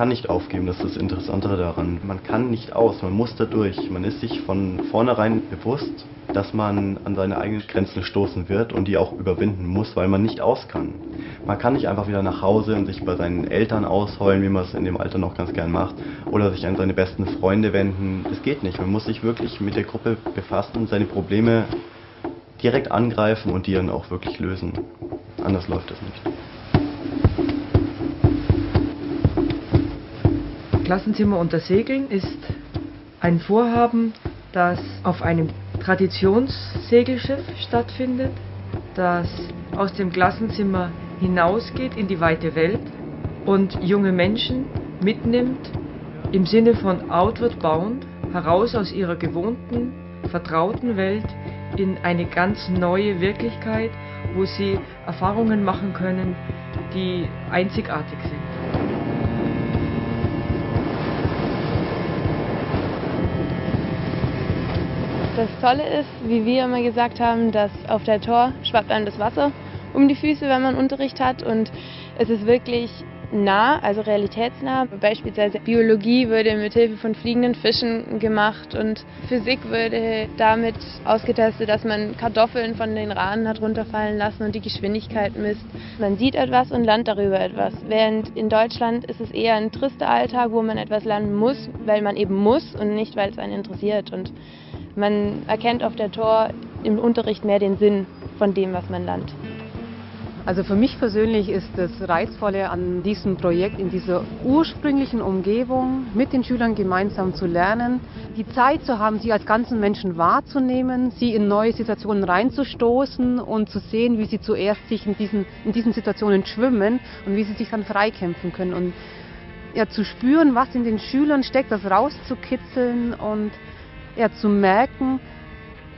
kann nicht aufgeben, das ist das Interessantere daran. Man kann nicht aus, man muss da durch. Man ist sich von vornherein bewusst, dass man an seine eigenen Grenzen stoßen wird und die auch überwinden muss, weil man nicht aus kann. Man kann nicht einfach wieder nach Hause und sich bei seinen Eltern ausheulen, wie man es in dem Alter noch ganz gern macht, oder sich an seine besten Freunde wenden. Das geht nicht. Man muss sich wirklich mit der Gruppe befassen, seine Probleme direkt angreifen und die dann auch wirklich lösen. Anders läuft das nicht. Klassenzimmer unter Segeln ist ein Vorhaben, das auf einem Traditionssegelschiff stattfindet, das aus dem Klassenzimmer hinausgeht in die weite Welt und junge Menschen mitnimmt im Sinne von Outward Bound heraus aus ihrer gewohnten, vertrauten Welt in eine ganz neue Wirklichkeit, wo sie Erfahrungen machen können, die einzigartig sind. Das Tolle ist, wie wir immer gesagt haben, dass auf der Tor schwappt einem das Wasser um die Füße, wenn man Unterricht hat und es ist wirklich nah, also realitätsnah. Beispielsweise Biologie würde mit Hilfe von fliegenden Fischen gemacht und Physik würde damit ausgetestet, dass man Kartoffeln von den Rahnen hat runterfallen lassen und die Geschwindigkeit misst. Man sieht etwas und lernt darüber etwas. Während in Deutschland ist es eher ein trister Alltag, wo man etwas lernen muss, weil man eben muss und nicht, weil es einen interessiert. Und man erkennt auf der Tor im Unterricht mehr den Sinn von dem, was man lernt. Also für mich persönlich ist das Reizvolle an diesem Projekt, in dieser ursprünglichen Umgebung mit den Schülern gemeinsam zu lernen, die Zeit zu haben, sie als ganzen Menschen wahrzunehmen, sie in neue Situationen reinzustoßen und zu sehen, wie sie zuerst sich in diesen, in diesen Situationen schwimmen und wie sie sich dann freikämpfen können. Und ja, zu spüren, was in den Schülern steckt, das rauszukitzeln und ja, zu merken,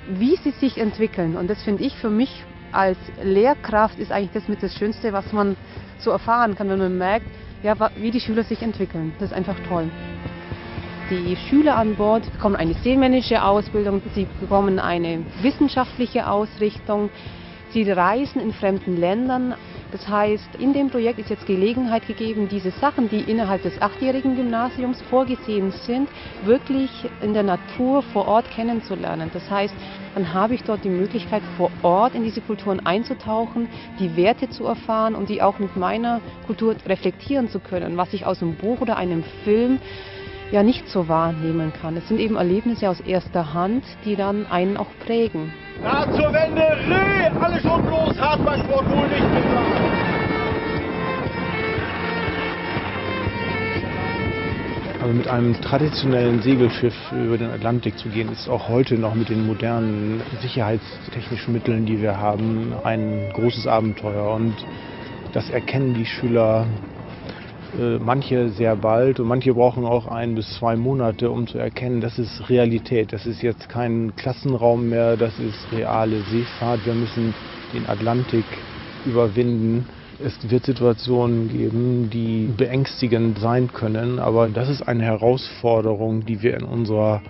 wie sie sich entwickeln. Und das finde ich für mich als Lehrkraft ist eigentlich das mit das Schönste, was man so erfahren kann, wenn man merkt, ja, wie die Schüler sich entwickeln. Das ist einfach toll. Die Schüler an Bord bekommen eine seemännische Ausbildung, sie bekommen eine wissenschaftliche Ausrichtung, sie reisen in fremden Ländern. Das heißt, in dem Projekt ist jetzt Gelegenheit gegeben, diese Sachen, die innerhalb des achtjährigen Gymnasiums vorgesehen sind, wirklich in der Natur vor Ort kennenzulernen. Das heißt, dann habe ich dort die Möglichkeit, vor Ort in diese Kulturen einzutauchen, die Werte zu erfahren und die auch mit meiner Kultur reflektieren zu können, was ich aus einem Buch oder einem Film ja nicht so wahrnehmen kann. Es sind eben Erlebnisse aus erster Hand, die dann einen auch prägen. Na, zur Wende, Reh! Alle schon bloß, Hartmannsburg wohl nicht bezahlt! Also mit einem traditionellen Segelschiff über den Atlantik zu gehen, ist auch heute noch mit den modernen sicherheitstechnischen Mitteln, die wir haben, ein großes Abenteuer. Und das erkennen die Schüler manche sehr bald und manche brauchen auch ein bis zwei Monate, um zu erkennen, das ist Realität. Das ist jetzt kein Klassenraum mehr, das ist reale Seefahrt. Wir müssen den Atlantik überwinden. Es wird Situationen geben, die beängstigend sein können, aber das ist eine Herausforderung, die wir in unserer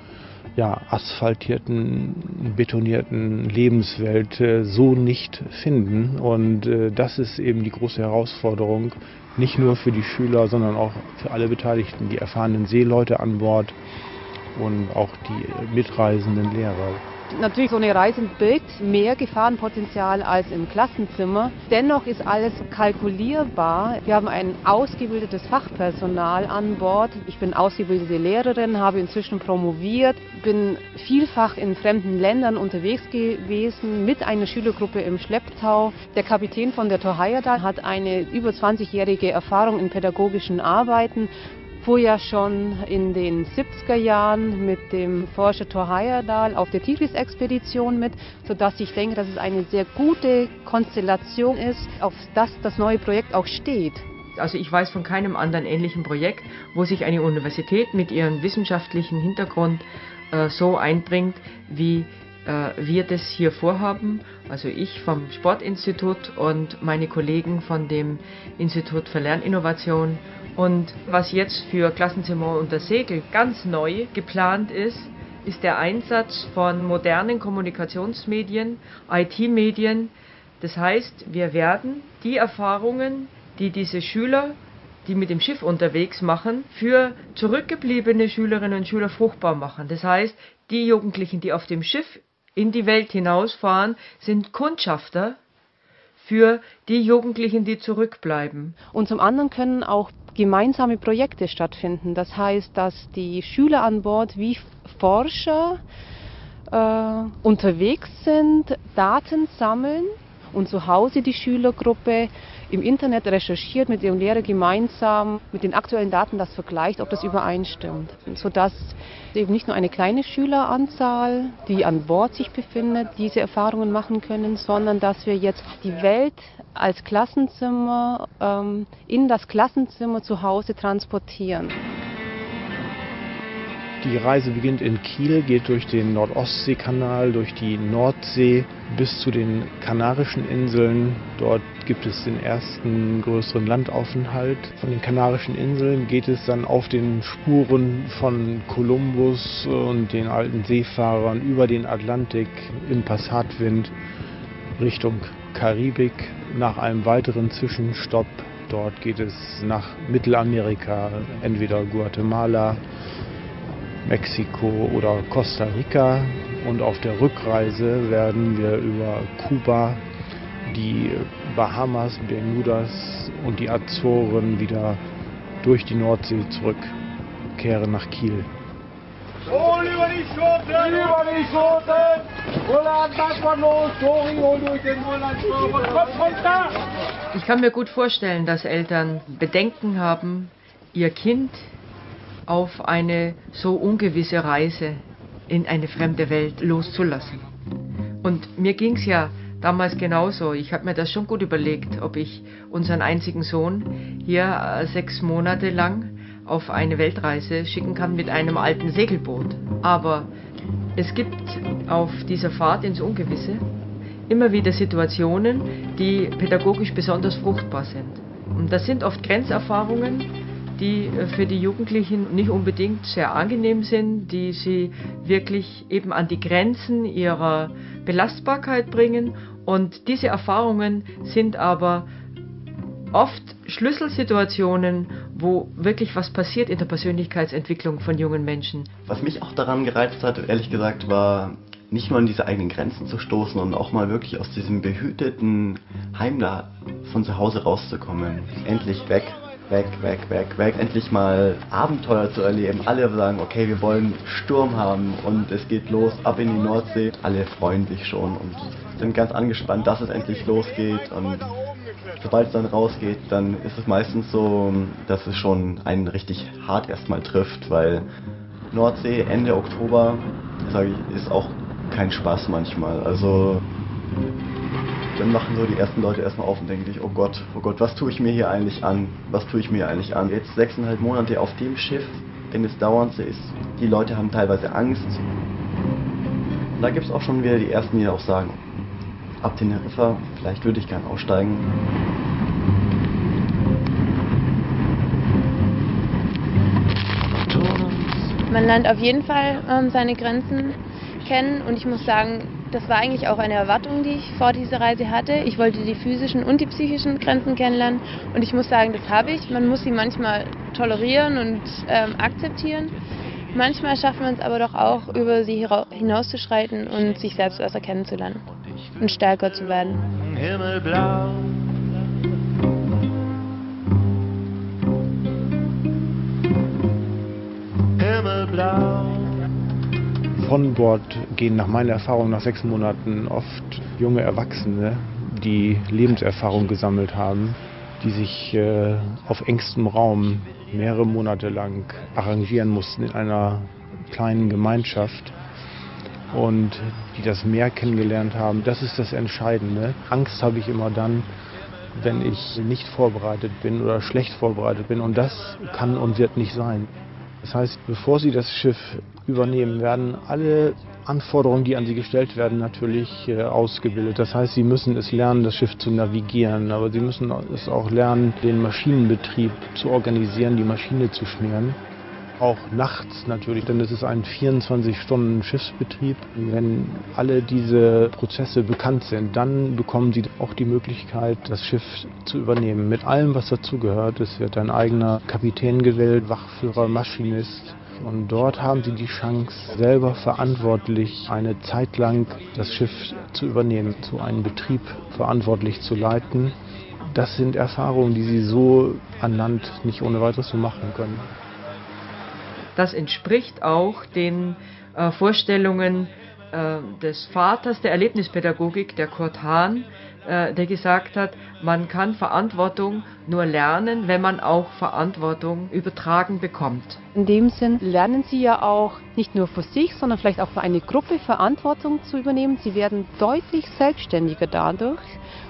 ja, asphaltierten, betonierten Lebenswelt äh, so nicht finden. Und äh, das ist eben die große Herausforderung, nicht nur für die Schüler, sondern auch für alle Beteiligten, die erfahrenen Seeleute an Bord und auch die mitreisenden Lehrer. Natürlich, so eine Reise birgt mehr Gefahrenpotenzial als im Klassenzimmer. Dennoch ist alles kalkulierbar. Wir haben ein ausgebildetes Fachpersonal an Bord. Ich bin ausgebildete Lehrerin, habe inzwischen promoviert, bin vielfach in fremden Ländern unterwegs gewesen mit einer Schülergruppe im Schlepptau. Der Kapitän von der Torheierdal hat eine über 20-jährige Erfahrung in pädagogischen Arbeiten fuhr ja schon in den 70er Jahren mit dem Forscher Thor Heyerdahl auf der Tigris-Expedition mit, sodass ich denke, dass es eine sehr gute Konstellation ist, auf das das neue Projekt auch steht. Also ich weiß von keinem anderen ähnlichen Projekt, wo sich eine Universität mit ihrem wissenschaftlichen Hintergrund äh, so einbringt, wie äh, wir das hier vorhaben. Also ich vom Sportinstitut und meine Kollegen von dem Institut für Lerninnovation und was jetzt für Klassenzimmer unter Segel ganz neu geplant ist, ist der Einsatz von modernen Kommunikationsmedien, IT-Medien. Das heißt, wir werden die Erfahrungen, die diese Schüler die mit dem Schiff unterwegs machen, für zurückgebliebene Schülerinnen und Schüler fruchtbar machen. Das heißt, die Jugendlichen, die auf dem Schiff in die Welt hinausfahren, sind Kundschafter für die Jugendlichen, die zurückbleiben. Und zum anderen können auch gemeinsame Projekte stattfinden. Das heißt, dass die Schüler an Bord wie Forscher äh, unterwegs sind, Daten sammeln und zu Hause die Schülergruppe im Internet recherchiert mit ihrem Lehrer gemeinsam mit den aktuellen Daten das vergleicht, ob das übereinstimmt. Sodass eben nicht nur eine kleine Schüleranzahl, die an Bord sich befindet, diese Erfahrungen machen können, sondern dass wir jetzt die Welt als Klassenzimmer ähm, in das Klassenzimmer zu Hause transportieren. Die Reise beginnt in Kiel, geht durch den Nordostseekanal, durch die Nordsee bis zu den Kanarischen Inseln. Dort gibt es den ersten größeren Landaufenthalt. Von den Kanarischen Inseln geht es dann auf den Spuren von Kolumbus und den alten Seefahrern über den Atlantik im Passatwind Richtung Karibik. Nach einem weiteren Zwischenstopp dort geht es nach Mittelamerika, entweder Guatemala, Mexiko oder Costa Rica. Und auf der Rückreise werden wir über Kuba, die Bahamas, Bermudas und die Azoren wieder durch die Nordsee zurückkehren nach Kiel. Oh, lieber die Schoten! Lieber die Schoten! Roland, was war los? Dori, hol durch den Roland Kommt runter! Ich kann mir gut vorstellen, dass Eltern Bedenken haben, ihr Kind auf eine so ungewisse Reise in eine fremde Welt loszulassen. Und mir ging es ja damals genauso. Ich habe mir das schon gut überlegt, ob ich unseren einzigen Sohn hier äh, sechs Monate lang auf eine Weltreise schicken kann mit einem alten Segelboot. Aber es gibt auf dieser Fahrt ins Ungewisse immer wieder Situationen, die pädagogisch besonders fruchtbar sind. Und das sind oft Grenzerfahrungen, die äh, für die Jugendlichen nicht unbedingt sehr angenehm sind, die sie wirklich eben an die Grenzen ihrer Belastbarkeit bringen. Und diese Erfahrungen sind aber oft Schlüsselsituationen, wo wirklich was passiert in der Persönlichkeitsentwicklung von jungen Menschen. Was mich auch daran gereizt hat, ehrlich gesagt, war nicht nur an diese eigenen Grenzen zu stoßen und auch mal wirklich aus diesem behüteten Heim von zu Hause rauszukommen. Endlich weg weg, weg, weg, weg, endlich mal Abenteuer zu erleben. Alle sagen, okay, wir wollen Sturm haben und es geht los, ab in die Nordsee. Alle freuen sich schon und sind ganz angespannt, dass es endlich losgeht und sobald es dann rausgeht, dann ist es meistens so, dass es schon einen richtig hart erstmal trifft, weil Nordsee Ende Oktober, sage ich, ist auch kein Spaß manchmal. Also dann machen so die ersten Leute erstmal auf und denken sich, oh Gott, oh Gott, was tue ich mir hier eigentlich an? Was tue ich mir eigentlich an? Jetzt sechseinhalb Monate auf dem Schiff, wenn es dauernd ist, die Leute haben teilweise Angst. Da gibt es auch schon wieder die ersten, die auch sagen, ab Teneriffa, vielleicht würde ich gern aussteigen. Man lernt auf jeden Fall ähm, seine Grenzen kennen und ich muss sagen, das war eigentlich auch eine Erwartung, die ich vor dieser Reise hatte. Ich wollte die physischen und die psychischen Grenzen kennenlernen und ich muss sagen, das habe ich. Man muss sie manchmal tolerieren und ähm, akzeptieren. Manchmal schafft man es aber doch auch, über sie hinauszuschreiten und sich selbst besser kennenzulernen und stärker zu werden. Himmelblau. Himmelblau von Bord gehen nach meiner Erfahrung nach sechs Monaten oft junge Erwachsene, die Lebenserfahrung gesammelt haben, die sich äh, auf engstem Raum mehrere Monate lang arrangieren mussten in einer kleinen Gemeinschaft und die das Meer kennengelernt haben. Das ist das Entscheidende. Angst habe ich immer dann, wenn ich nicht vorbereitet bin oder schlecht vorbereitet bin und das kann und wird nicht sein. Das heißt, bevor Sie das Schiff übernehmen, werden alle Anforderungen, die an Sie gestellt werden, natürlich äh, ausgebildet. Das heißt, Sie müssen es lernen, das Schiff zu navigieren, aber Sie müssen es auch lernen, den Maschinenbetrieb zu organisieren, die Maschine zu schmieren. Auch nachts natürlich, denn es ist ein 24-Stunden-Schiffsbetrieb. Wenn alle diese Prozesse bekannt sind, dann bekommen sie auch die Möglichkeit, das Schiff zu übernehmen. Mit allem, was dazugehört. Es wird ein eigener Kapitän gewählt, Wachführer, Maschinist. Und dort haben sie die Chance, selber verantwortlich eine Zeit lang das Schiff zu übernehmen, zu einem Betrieb verantwortlich zu leiten. Das sind Erfahrungen, die sie so an Land nicht ohne weiteres so machen können. Das entspricht auch den äh, Vorstellungen äh, des Vaters der Erlebnispädagogik, der Kurt Hahn, äh, der gesagt hat, man kann Verantwortung nur lernen, wenn man auch Verantwortung übertragen bekommt. In dem Sinn lernen Sie ja auch nicht nur für sich, sondern vielleicht auch für eine Gruppe Verantwortung zu übernehmen. Sie werden deutlich selbstständiger dadurch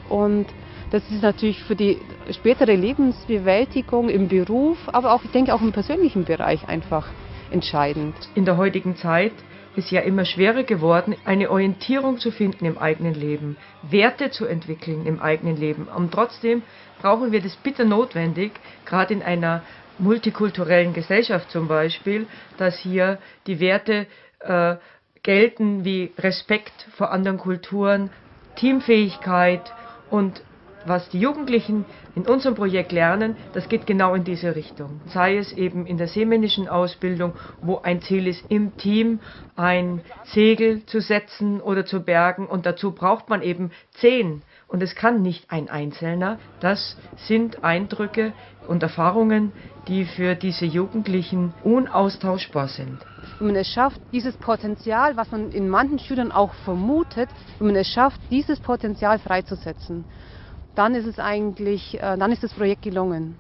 und das ist natürlich für die spätere Lebensbewältigung im Beruf, aber auch, ich denke, auch im persönlichen Bereich einfach entscheidend. In der heutigen Zeit ist ja immer schwerer geworden, eine Orientierung zu finden im eigenen Leben, Werte zu entwickeln im eigenen Leben. Und trotzdem brauchen wir das bitter notwendig, gerade in einer multikulturellen Gesellschaft zum Beispiel, dass hier die Werte äh, gelten wie Respekt vor anderen Kulturen, Teamfähigkeit und was die Jugendlichen in unserem Projekt lernen, das geht genau in diese Richtung. Sei es eben in der seemännischen Ausbildung, wo ein Ziel ist, im Team ein Segel zu setzen oder zu bergen und dazu braucht man eben zehn und es kann nicht ein Einzelner. Das sind Eindrücke und Erfahrungen, die für diese Jugendlichen unaustauschbar sind. Wenn man es schafft, dieses Potenzial, was man in manchen Schülern auch vermutet, wenn man es schafft, dieses Potenzial freizusetzen, dann ist es eigentlich, äh, dann ist das Projekt gelungen.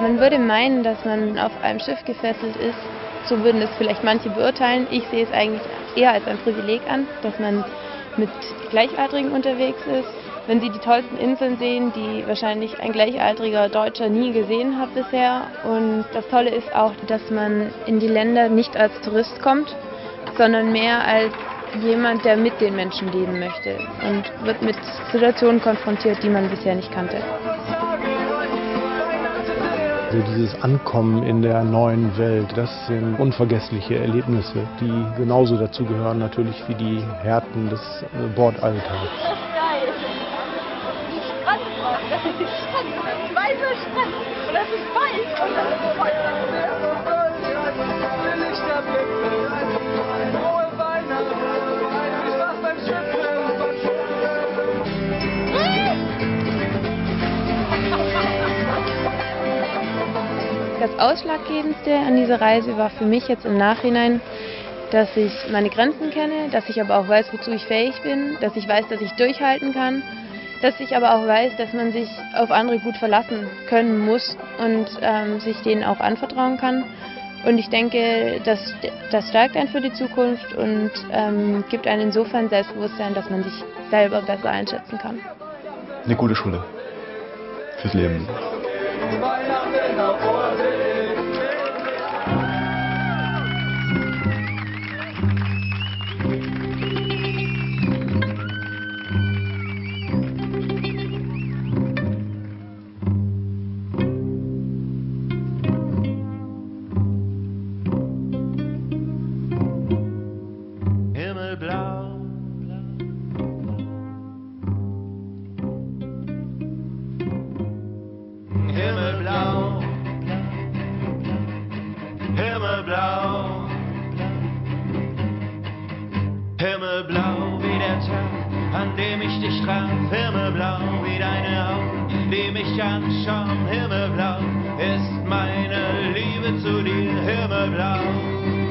Man würde meinen, dass man auf einem Schiff gefesselt ist. So würden es vielleicht manche beurteilen. Ich sehe es eigentlich eher als ein Privileg an, dass man mit Gleichaltrigen unterwegs ist, wenn Sie die tollsten Inseln sehen, die wahrscheinlich ein gleichaltriger Deutscher nie gesehen hat bisher. Und das Tolle ist auch, dass man in die Länder nicht als Tourist kommt, sondern mehr als jemand, der mit den Menschen leben möchte und wird mit Situationen konfrontiert, die man bisher nicht kannte. Also dieses Ankommen in der neuen Welt, das sind unvergessliche Erlebnisse, die genauso dazugehören natürlich wie die Härten des Bordalltags. Weißer Strand und das ist weiß und das ist Das Ausschlaggebendste an dieser Reise war für mich jetzt im Nachhinein, dass ich meine Grenzen kenne, dass ich aber auch weiß, wozu ich fähig bin, dass ich weiß, dass ich durchhalten kann dass ich aber auch weiß, dass man sich auf andere gut verlassen können muss und ähm, sich denen auch anvertrauen kann. Und ich denke, das, das stärkt einen für die Zukunft und ähm, gibt einen insofern Selbstbewusstsein, dass man sich selber besser einschätzen kann. Eine gute Schule fürs Leben. Anschauen. Himmelblau ist meine Liebe zu dir, Himmelblau.